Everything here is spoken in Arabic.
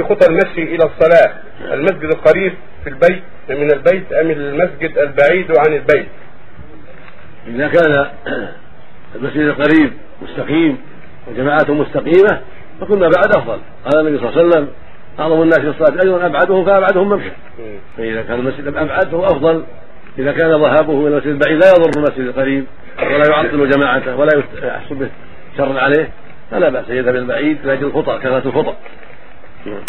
في خطى المشي إلى الصلاة. المسجد القريب في البيت من البيت أم المسجد البعيد عن البيت؟ إذا كان المسجد القريب مستقيم وجماعته مستقيمة فكل ما بعد أفضل. قال النبي صلى الله عليه وسلم أعظم الناس في الصلاة أجرا أبعدهم فأبعدهم ممشى. فإذا كان المسجد الأبعد فهو أفضل. إذا كان ذهابه إلى المسجد البعيد لا يضر المسجد القريب ولا يعطل جماعته ولا يحصل به شر عليه فلا بأس. يذهب إلى البعيد لاجل الخطأ كثرة الخطأ.